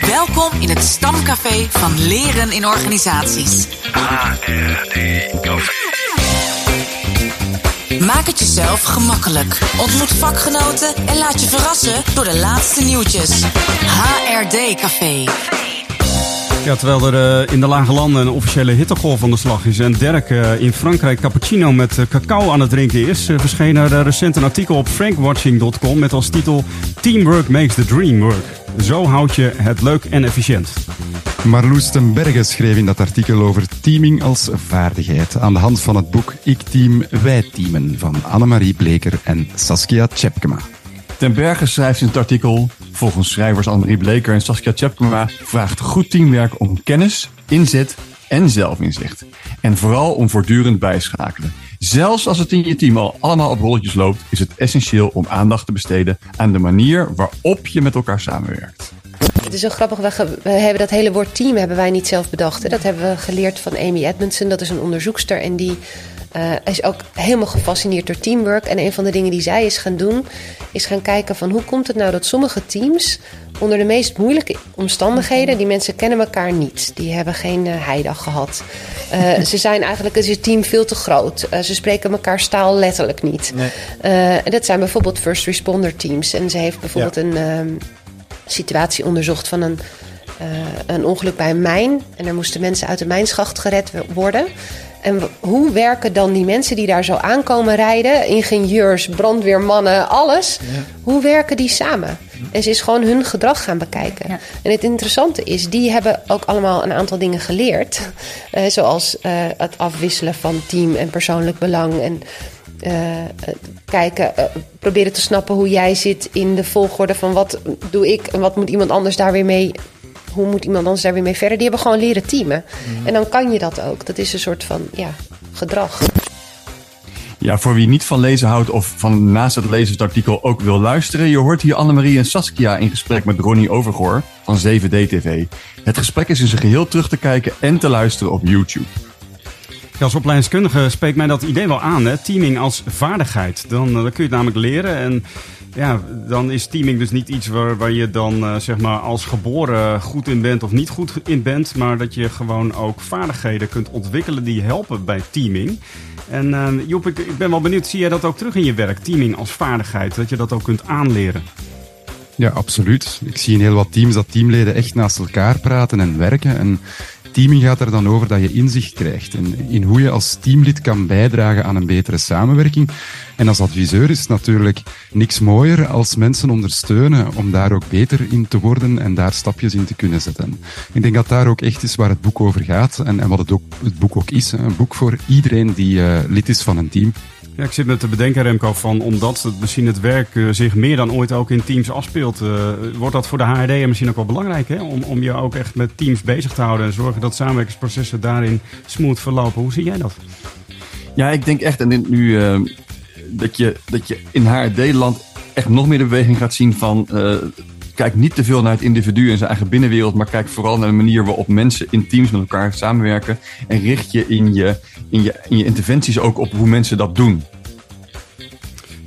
Welkom in het stamcafé van Leren in Organisaties. HRD-café. Maak het jezelf gemakkelijk. Ontmoet vakgenoten en laat je verrassen door de laatste nieuwtjes. HRD Café. Ja, terwijl er eh, in de lage landen een officiële hittegolf aan de slag is en Dirk eh, in Frankrijk cappuccino met eh, cacao aan het drinken is, verscheen er recent een artikel op frankwatching.com met als titel Teamwork makes the dream work. Zo houd je het leuk en efficiënt. Marloes ten Berge schreef in dat artikel over teaming als vaardigheid aan de hand van het boek Ik Team, Wij Teamen van Annemarie Bleker en Saskia Tjepkema. Ten Berge schrijft in het artikel, volgens schrijvers Annemarie Bleker en Saskia Tjepkema, vraagt goed teamwerk om kennis, inzet en zelfinzicht. En vooral om voortdurend bijschakelen. Zelfs als het in je team al allemaal op rolletjes loopt, is het essentieel om aandacht te besteden aan de manier waarop je met elkaar samenwerkt. Het is zo grappig, we, hebben dat hele woord team hebben wij niet zelf bedacht. Dat hebben we geleerd van Amy Edmondson, dat is een onderzoekster. En die eh, is ook helemaal gefascineerd door teamwork. En een van de dingen die zij is gaan doen, is gaan kijken van hoe komt het nou dat sommige teams onder de meest moeilijke omstandigheden, die mensen kennen elkaar niet. Die hebben geen eh, heidag gehad. Eh, ze zijn eigenlijk, is het team veel te groot. Eh, ze spreken elkaar staal letterlijk niet. En dat zijn bijvoorbeeld first responder teams. En ze heeft bijvoorbeeld een... ehm, situatie onderzocht van een, een ongeluk bij een mijn. En er moesten mensen uit de mijnschacht gered worden. En hoe werken dan die mensen die daar zo aankomen rijden, ingenieurs, brandweermannen, alles, hoe werken die samen? En ze is gewoon hun gedrag gaan bekijken. En het interessante is, die hebben ook allemaal een aantal dingen geleerd. Eh, zoals eh, het afwisselen van team en persoonlijk belang. En eh, kijken, proberen te snappen hoe jij zit in de volgorde van wat doe ik en wat moet iemand anders daar weer mee. Hoe moet iemand anders daar weer mee verder? Die hebben gewoon leren teamen. En dan kan je dat ook. Dat is een soort van ja, gedrag. Ja, voor wie niet van lezen houdt of van naast het lezen het artikel ook wil luisteren, je hoort hier Annemarie en Saskia in gesprek met Ronnie Overgoor van 7D TV. Het gesprek is in zijn geheel terug te kijken en te luisteren op YouTube. Als opleidingskundige spreekt mij dat idee wel aan, hè? teaming als vaardigheid. Dan, eh, dan kun je het namelijk leren en ja, dan is teaming dus niet iets waar, waar je dan eh, zeg maar als geboren goed in bent of niet goed in bent, maar dat je gewoon ook vaardigheden kunt ontwikkelen die helpen bij teaming. En eh, Joep, ik, ik ben wel benieuwd, zie jij dat ook terug in je werk, teaming als vaardigheid, dat je dat ook kunt aanleren? Ja, absoluut. Ik zie in heel wat teams dat teamleden echt naast elkaar praten en werken. En teaming gaat er dan over dat je inzicht krijgt in, in hoe je als teamlid kan bijdragen aan een betere samenwerking. En als adviseur is het natuurlijk niks mooier als mensen ondersteunen om daar ook beter in te worden en daar stapjes in te kunnen zetten. Ik denk dat daar ook echt is waar het boek over gaat en, en wat het, ook, het boek ook is. Een boek voor iedereen die eh, lid is van een team. Ja, ik zit me te bedenken, Remco, van omdat het, misschien het werk eh, zich meer dan ooit ook in teams afspeelt, eh, wordt dat voor de HRD misschien ook wel belangrijk, hè? Om, om je ook echt met teams bezig te houden en zorgen dat samenwerkingsprocessen daarin smooth verlopen. Hoe zie jij dat? Ja, ik denk echt en dit nu eh, dat, je, dat je in HRD-land echt nog meer de beweging gaat zien van. Kijk niet te veel naar het individu en zijn eigen binnenwereld, maar kijk vooral naar de manier waarop mensen in teams met elkaar samenwerken. En richt je in je, in je, in je interventies ook op hoe mensen dat doen.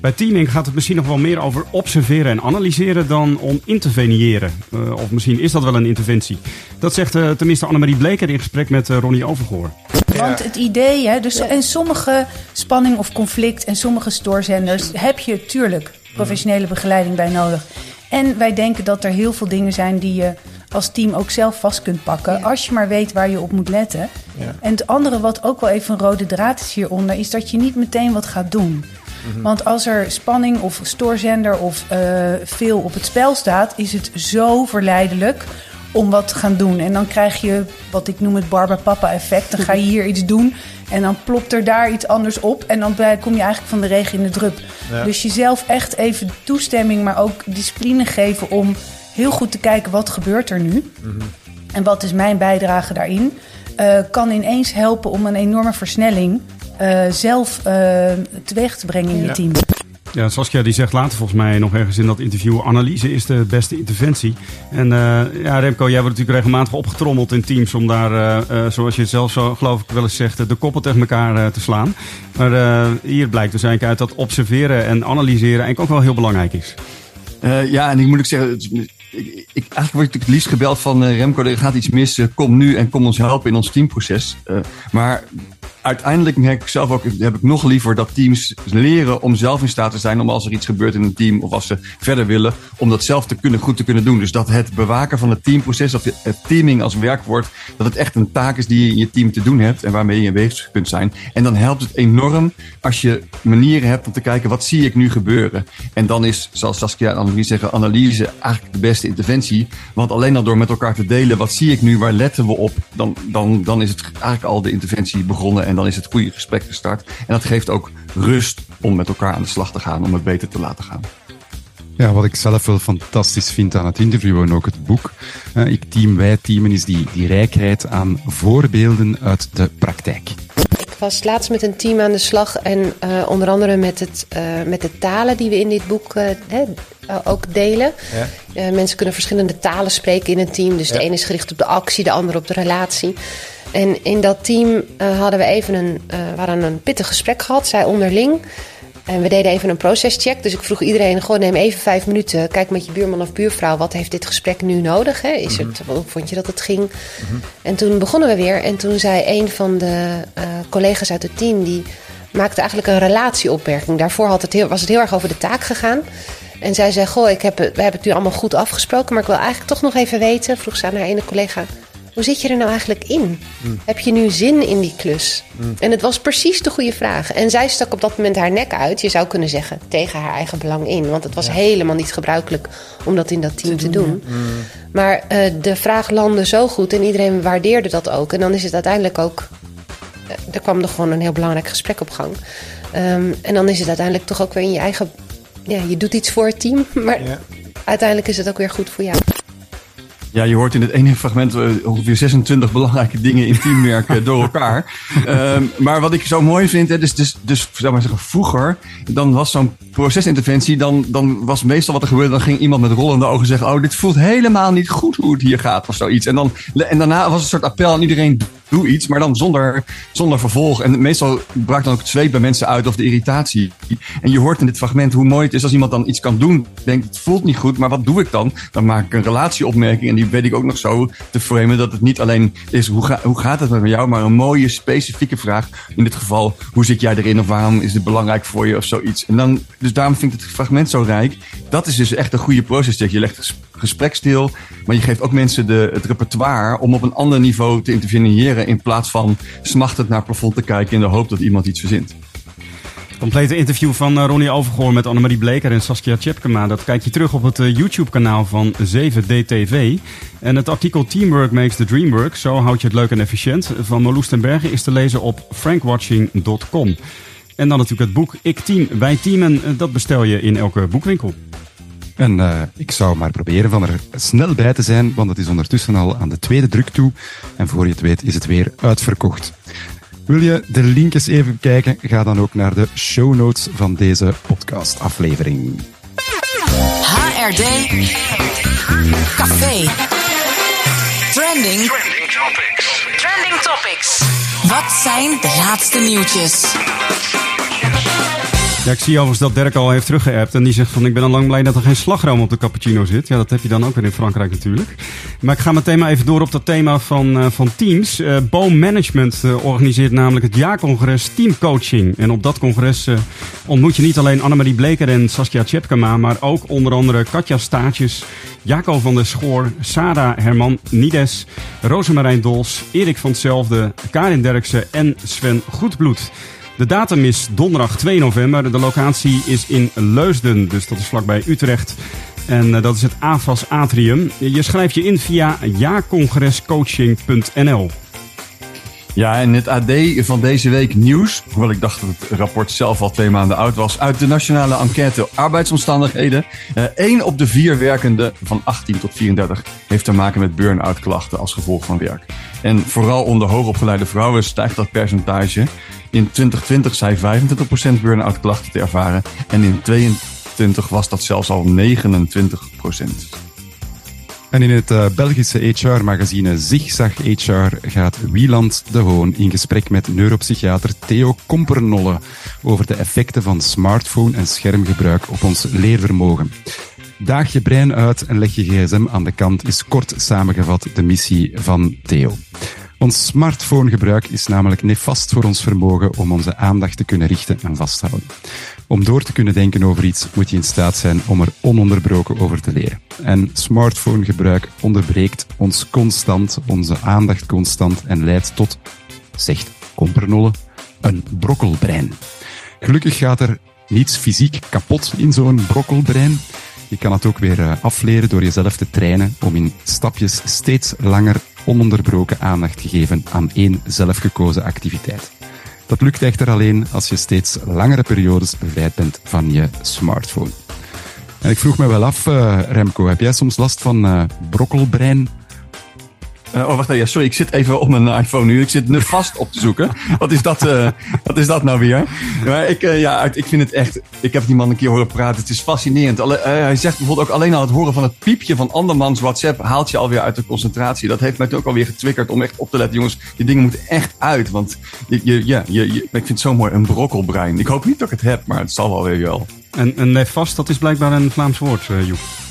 Bij teaming gaat het misschien nog wel meer over observeren en analyseren dan om interveneren. Eh, of misschien is dat wel een interventie. Dat zegt eh, tenminste Annemarie Bleker in gesprek met eh, Ronnie Overgoor. Want het idee, hè, dus en sommige spanning of conflict en sommige stoorzenders heb je tuurlijk professionele begeleiding bij nodig. En wij denken dat er heel veel dingen zijn die je als team ook zelf vast kunt pakken. Als je maar weet waar je op moet letten. En het andere wat ook wel even een rode draad is hieronder, is dat je niet meteen wat gaat doen. Want als er spanning of stoorzender of eh, veel op het spel staat, is het zo verleidelijk om wat te gaan doen. En dan krijg je wat ik noem het Barbapapa-effect. Dan ga je hier iets doen en dan plopt er daar iets anders op. En dan kom je eigenlijk van de regen in de drup. Dus jezelf echt even toestemming, maar ook discipline geven om heel goed te kijken wat gebeurt er nu. En wat is mijn bijdrage daarin? eh, kan ineens helpen om een enorme versnelling eh, zelf eh, teweeg te brengen in je team. Ja, Saskia die zegt later volgens mij nog ergens in dat interview... analyse is de beste interventie. En eh, ja, Remco, jij wordt natuurlijk regelmatig opgetrommeld in teams... om daar, eh, eh, zoals je het zelf zo geloof ik wel eens zegt... de koppel tegen elkaar te slaan. Maar hier blijkt dus eigenlijk uit dat observeren en analyseren... eigenlijk ook wel heel belangrijk is. Ja, en ik moet ik zeggen, ik, ik, eigenlijk word ik het liefst gebeld van Remco, er gaat iets mis, kom nu en kom ons helpen in ons teamproces. Maar uiteindelijk merk ik zelf ook, heb ik nog liever dat teams leren om zelf in staat te zijn om als er iets gebeurt in een team of als ze verder willen, om dat zelf te kunnen, goed te kunnen doen. Dus dat het bewaken van het teamproces of het teaming als werkwoord, dat het echt een taak is die je in je team te doen hebt en waarmee je bezig kunt zijn. En dan helpt het enorm als je manieren hebt om te kijken, wat zie ik nu gebeuren? En dan is, zoals Saskia en Annelies zeggen, analyse eigenlijk de beste interventie. Want alleen al door met elkaar te delen, wat zie ik nu, waar letten we op, dan, dan, dan is het eigenlijk al de interventie begonnen en dan is het goede gesprek gestart. En dat geeft ook rust om met elkaar aan de slag te gaan, om het beter te laten gaan. Ja, wat ik zelf wel fantastisch vind aan het interview en ook het boek, ik team, wij teamen, is die, die rijkheid aan voorbeelden uit de praktijk. Ik was laatst met een team aan de slag en uh, onder andere met, het, uh, met de talen die we in dit boek uh, ook delen. Ja. mensen kunnen verschillende talen spreken in een team. Dus ja. de ene is gericht op de actie, de andere op de relatie. En in dat team uh, hadden we even een, uh, we hadden een pittig gesprek gehad, zij onderling. En we deden even een processcheck. Dus ik vroeg iedereen: gewoon neem even vijf minuten. Kijk met je buurman of buurvrouw. Wat heeft dit gesprek nu nodig? Hè? Is het, hoe vond je dat het ging? En toen begonnen we weer. En toen zei een van de uh, collega's uit het team. Die maakte eigenlijk een relatieopmerking. Daarvoor had het heel, was het heel erg over de taak gegaan. En zij zei: Goh, ik heb, we hebben het nu allemaal goed afgesproken. Maar ik wil eigenlijk toch nog even weten. Vroeg ze aan haar ene collega. Hoe zit je er nou eigenlijk in? Mm. Heb je nu zin in die klus? Mm. En het was precies de goede vraag. En zij stak op dat moment haar nek uit, je zou kunnen zeggen, tegen haar eigen belang in. Want het was ja. helemaal niet gebruikelijk om dat in dat team te, te doen. doen. Mm. Maar uh, de vraag landde zo goed en iedereen waardeerde dat ook. En dan is het uiteindelijk ook. Uh, er kwam er gewoon een heel belangrijk gesprek op gang. Um, en dan is het uiteindelijk toch ook weer in je eigen. Ja, je doet iets voor het team, maar ja. uiteindelijk is het ook weer goed voor jou. Ja, je hoort in het ene fragment uh, ongeveer 26 belangrijke dingen in teamwerk door elkaar. Um, maar wat ik zo mooi vind, hè, dus, dus, dus zeg maar zeggen, vroeger, dan was zo'n procesinterventie, dan, dan was meestal wat er gebeurde, dan ging iemand met rollende ogen zeggen, oh, dit voelt helemaal niet goed hoe het hier gaat, of zoiets. En, dan, en daarna was een soort appel aan iedereen, doe iets, maar dan zonder, zonder vervolg. En meestal braakt dan ook het zweet bij mensen uit of de irritatie. En je hoort in dit fragment hoe mooi het is als iemand dan iets kan doen. Denkt, het voelt niet goed, maar wat doe ik dan? Dan maak ik een relatieopmerking en die weet ik ook nog zo te framen dat het niet alleen is hoe, ga, hoe gaat het met jou, maar een mooie specifieke vraag. In dit geval, hoe zit jij erin of waarom is het belangrijk voor je of zoiets. En dan, dus daarom vind ik het fragment zo rijk. Dat is dus echt een goede proces. Je legt gesprek stil, maar je geeft ook mensen de, het repertoire om op een ander niveau te interveneren in plaats van smachtend naar het plafond te kijken in de hoop dat iemand iets verzint. Complete interview van uh, Ronnie Overgoor met Annemarie Bleker en Saskia Tjepkema. Dat kijk je terug op het uh, YouTube-kanaal van 7DTV. En het artikel Teamwork Makes the Dream Work, zo houd je het leuk en efficiënt, van Marloes ten Berge is te lezen op frankwatching.com. En dan natuurlijk het boek Ik Team, Wij Teamen, dat bestel je in elke boekwinkel. En ik zou maar proberen van er snel bij te zijn, want het is ondertussen al aan de tweede druk toe. En voor je het weet is het weer uitverkocht. Wil je de link eens even kijken? Ga dan ook naar de show notes van deze podcastaflevering. HRD Café Trending Topics Trending Topics Wat zijn de laatste nieuwtjes? Ja, ik zie overigens dat Dirk al heeft teruggeappt. En die zegt van ik ben al lang blij dat er geen slagroom op de cappuccino zit. Ja, dat heb je dan ook weer in Frankrijk natuurlijk. Maar ik ga meteen maar even door op dat thema van, uh, van teams. Uh, Boom Management uh, organiseert namelijk het jaarcongres Teamcoaching. En op dat congres ontmoet je niet alleen Annemarie Bleker en Saskia Tjepkema. Maar ook onder andere Katja Staatjes, Jaco van der Schoor, Sarah Herman Nides, Rosemarijn Dols, Erik van Hetzelfde, Karin Derksen en Sven Goedbloed. De datum is donderdag 2 november. De locatie is in Leusden, dus dat is vlakbij Utrecht. En uh, dat is het AFAS Atrium. Je schrijft je in via jaarcongrescoaching.nl. Ja, en het AD van deze week nieuws, hoewel ik dacht dat het rapport zelf al twee maanden oud was, uit de nationale enquête arbeidsomstandigheden. Eén uh, op de vier werkenden van 18 tot 34 heeft te maken met burn-out klachten als gevolg van werk. En vooral onder hoogopgeleide vrouwen stijgt dat percentage. In 2020 zei 25% burn-out klachten te ervaren. En in 2022 was dat zelfs al 29%. En in het uh, Belgische HR-magazine Zigzag HR gaat Wieland de Hoon in gesprek met neuropsychiater Theo Kompernolle over de effecten van smartphone en schermgebruik op ons leervermogen. Daag je brein uit en leg je gsm aan de kant is kort samengevat de missie van Theo. Ons smartphonegebruik is namelijk nefast voor ons vermogen om onze aandacht te kunnen richten en vasthouden. Om door te kunnen denken over iets moet je in staat zijn om er ononderbroken over te leren. En smartphonegebruik onderbreekt ons constant, onze aandacht constant en leidt tot, zegt Kompernolle, een brokkelbrein. Gelukkig gaat er niets fysiek kapot in zo'n brokkelbrein. Je kan het ook weer eh, afleren door jezelf te trainen om in stapjes steeds langer ononderbroken aandacht te geven aan één zelfgekozen activiteit. Dat lukt echter alleen als je steeds langere periodes bevrijd bent van je smartphone. En ik vroeg me wel af, uh, Remco, heb jij soms last van uh, brokkelbrein? Uh, oh, wacht even. Ja, sorry, ik zit even op mijn iPhone nu. Ik zit nu vast op te zoeken. Wat is dat, uh, wat is dat nou weer? Maar ik, uh, ja, ik vind het echt... Ik heb die man een keer horen praten. Het is fascinerend. Alle, hij zegt bijvoorbeeld ook alleen al het horen van het piepje van andermans WhatsApp... haalt je alweer uit de concentratie. Dat heeft mij ook alweer getriggerd om echt op te letten. Jongens, die dingen moeten echt uit. Want je, ja, je, ik vind het zo mooi, een brokkelbrein. Ik hoop niet dat ik het heb, maar het zal wel weer wel. En, en nefast, dat is blijkbaar een Vlaams woord, Joep.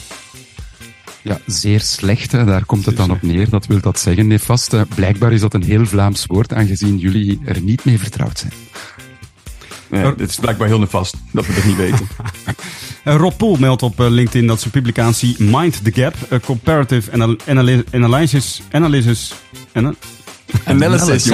Ja, zeer slecht. Hè. Daar komt het dan op neer. Dat wil dat zeggen, nefast. Blijkbaar is dat een heel Vlaams woord, aangezien jullie er niet mee vertrouwd zijn. Nee, het is blijkbaar heel nefast dat we dat niet weten. Rob Poel meldt op LinkedIn dat zijn publicatie Mind the Gap, a Comparative Analysis, analysis, analysis, analysis.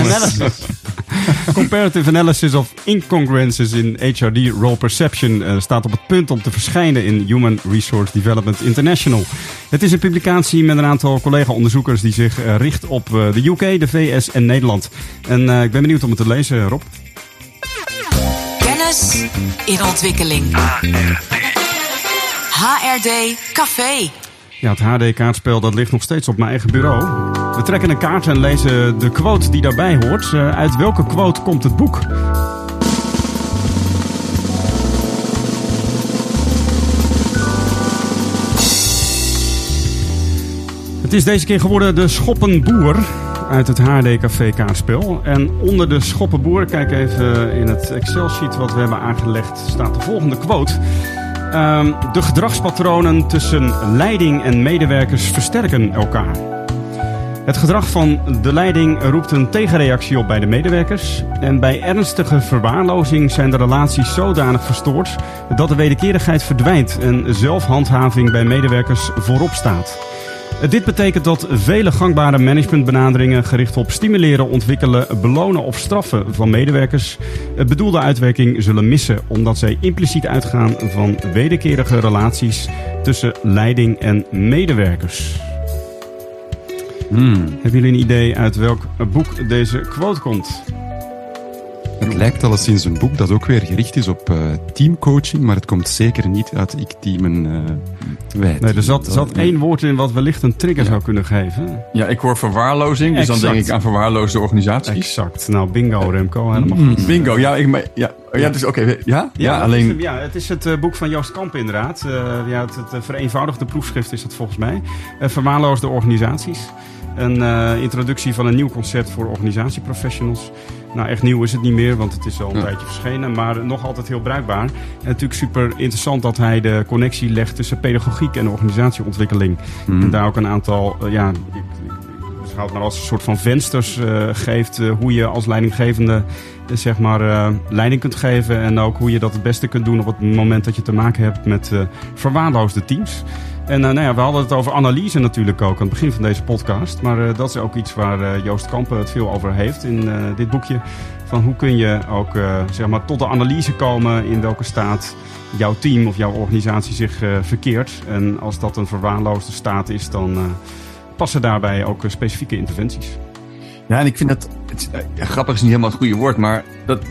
Comparative Analysis of Incongruences in HRD Role Perception uh, staat op het punt om te verschijnen in Human Resource Development International. Het is een publicatie met een aantal collega-onderzoekers die zich uh, richt op uh, de UK, de VS en Nederland. En ik ben benieuwd om het te lezen, Rob. Kennis in ontwikkeling. HRD Café. Ja, het HD-kaartspel dat ligt nog steeds op mijn eigen bureau. We trekken een kaart en lezen de quote die daarbij hoort. Uh, uit welke quote komt het boek? Het is deze keer geworden de Schoppenboer uit het HD Café kaartspel. En onder de Schoppenboer, kijk even in het Excel-sheet wat we hebben aangelegd, staat de volgende quote. Um, de gedragspatronen tussen leiding en medewerkers versterken elkaar. Het gedrag van de leiding roept een tegenreactie op bij de medewerkers. En bij ernstige verwaarlozing zijn de relaties zodanig verstoord dat de wederkerigheid verdwijnt en zelfhandhaving bij medewerkers voorop staat. Dit betekent dat vele gangbare managementbenaderingen gericht op stimuleren, ontwikkelen, belonen of straffen van medewerkers bedoelde uitwerking zullen missen, omdat zij impliciet uitgaan van wederkerige relaties tussen leiding en medewerkers. Hmm. Hebben jullie een idee uit welk boek deze quote komt? Het lijkt alleszins een boek dat ook weer gericht is op uh, teamcoaching, maar het komt zeker niet uit ik teamen uh, wij. Nee, er zat, zat één woord in wat wellicht een trigger ja. zou kunnen geven. Ja, ik hoor verwaarlozing, dus exact. dan denk ik aan verwaarloosde organisaties. Exact. Nou, bingo Remco, helemaal mm, Bingo, ja, ik, ja, ja, dus oké, okay, ja? Ja, ja alleen... Het is, ja, het is het uh, boek van Joost Kamp inderdaad. ja, het, het vereenvoudigde proefschrift is dat volgens mij. verwaarloosde organisaties. Een introductie van een nieuw concept voor organisatieprofessionals. Nou, echt nieuw is het niet meer, want het is al een ja. tijdje verschenen. Maar nog altijd heel bruikbaar. En natuurlijk super interessant dat hij de connectie legt tussen pedagogiek en organisatieontwikkeling. Mm. En daar ook een aantal, uh, ja, ik, ik beschouw het maar als een soort van vensters uh, geeft. Uh, hoe je als leidinggevende zeg maar, leiding kunt geven. En ook hoe je dat het beste kunt doen op het moment dat je te maken hebt met verwaarloosde teams. En uh, nou ja, we hadden het over analyse natuurlijk ook aan het begin van deze podcast. Maar uh, dat is ook iets waar uh, Joost Kampen het veel over heeft in dit boekje. Van hoe kun je ook zeg maar tot de analyse komen in welke staat jouw team of jouw organisatie zich verkeert. En als dat een verwaarloosde staat is, dan passen daarbij ook specifieke interventies. Ja, en ik vind dat, het, grappig is niet helemaal het goede woord, maar dat,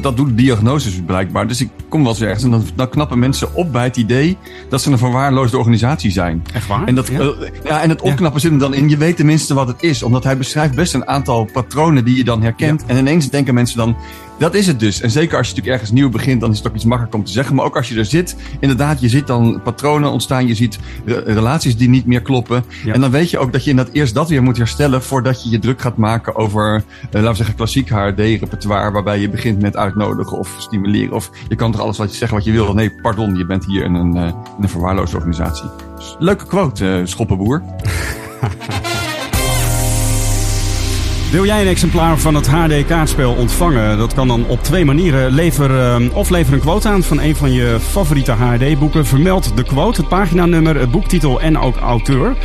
dat doet diagnoses blijkbaar. Dus ik kom wel eens ergens en dan, dan, knappen mensen op bij het idee dat ze een verwaarloosde organisatie zijn. Echt waar? En, dat, ja. Uh, ja en het opknappen ja. zit hem dan in, je weet tenminste wat het is. Omdat hij beschrijft best een aantal patronen die je dan herkent. Ja. En ineens denken mensen dan, Dat is het dus. En zeker als je natuurlijk ergens nieuw begint, dan is het ook iets makkelijker om te zeggen. Maar ook als je er zit, inderdaad, je ziet dan patronen ontstaan. Je ziet re- relaties die niet meer kloppen. Ja. En dan weet je ook dat je inderdaad eerst dat weer moet herstellen voordat je je druk gaat maken over, eh, laten we zeggen, klassiek HRD-repertoire. Waarbij je begint met uitnodigen of stimuleren. Of je kan toch alles wat je zeggen wat je wil. Nee, pardon, je bent hier in een, eh, in een verwaarloosde organisatie. Dus, leuke quote, eh, Schoppenboer. Wil jij een exemplaar van het HD kaartspel ontvangen? Dat kan dan op twee manieren. Lever, eh, of lever een quote aan van een van je favoriete HD boeken. Vermeld de quote, het paginanummer, het boektitel en ook auteur.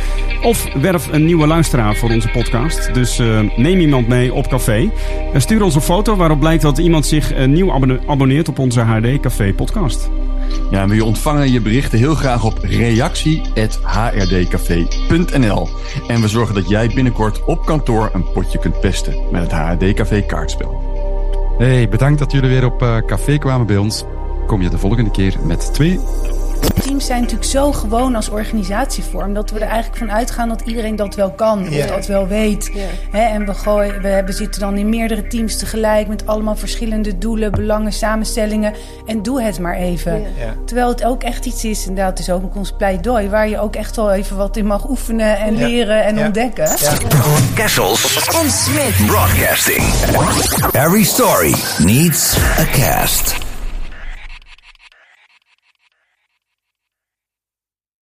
Of werf een nieuwe luisteraar voor onze podcast. Dus eh, neem iemand mee op café. Stuur ons een foto waarop blijkt dat iemand zich eh, nieuw abonne- abonneert op onze HD Café podcast. Ja, we ontvangen je berichten heel graag op reactie.hrdcafé.nl. En we zorgen dat jij binnenkort op kantoor een potje kunt pesten met het HRD Café kaartspel. Hey, bedankt dat jullie weer op eh, café kwamen bij ons. Kom je de volgende keer met twee Teams zijn natuurlijk zo gewoon als organisatievorm dat we er eigenlijk van uitgaan dat iedereen dat wel kan of dat wel weet. En we, gooien, we hebben, zitten dan in meerdere teams tegelijk met allemaal verschillende doelen, belangen, samenstellingen. En doe het maar even. Terwijl het ook echt iets is, inderdaad, het is ook ons pleidooi, waar je ook echt wel even wat in mag oefenen en leren en ontdekken. Kessels En Smit. Broadcasting. Every story needs a cast.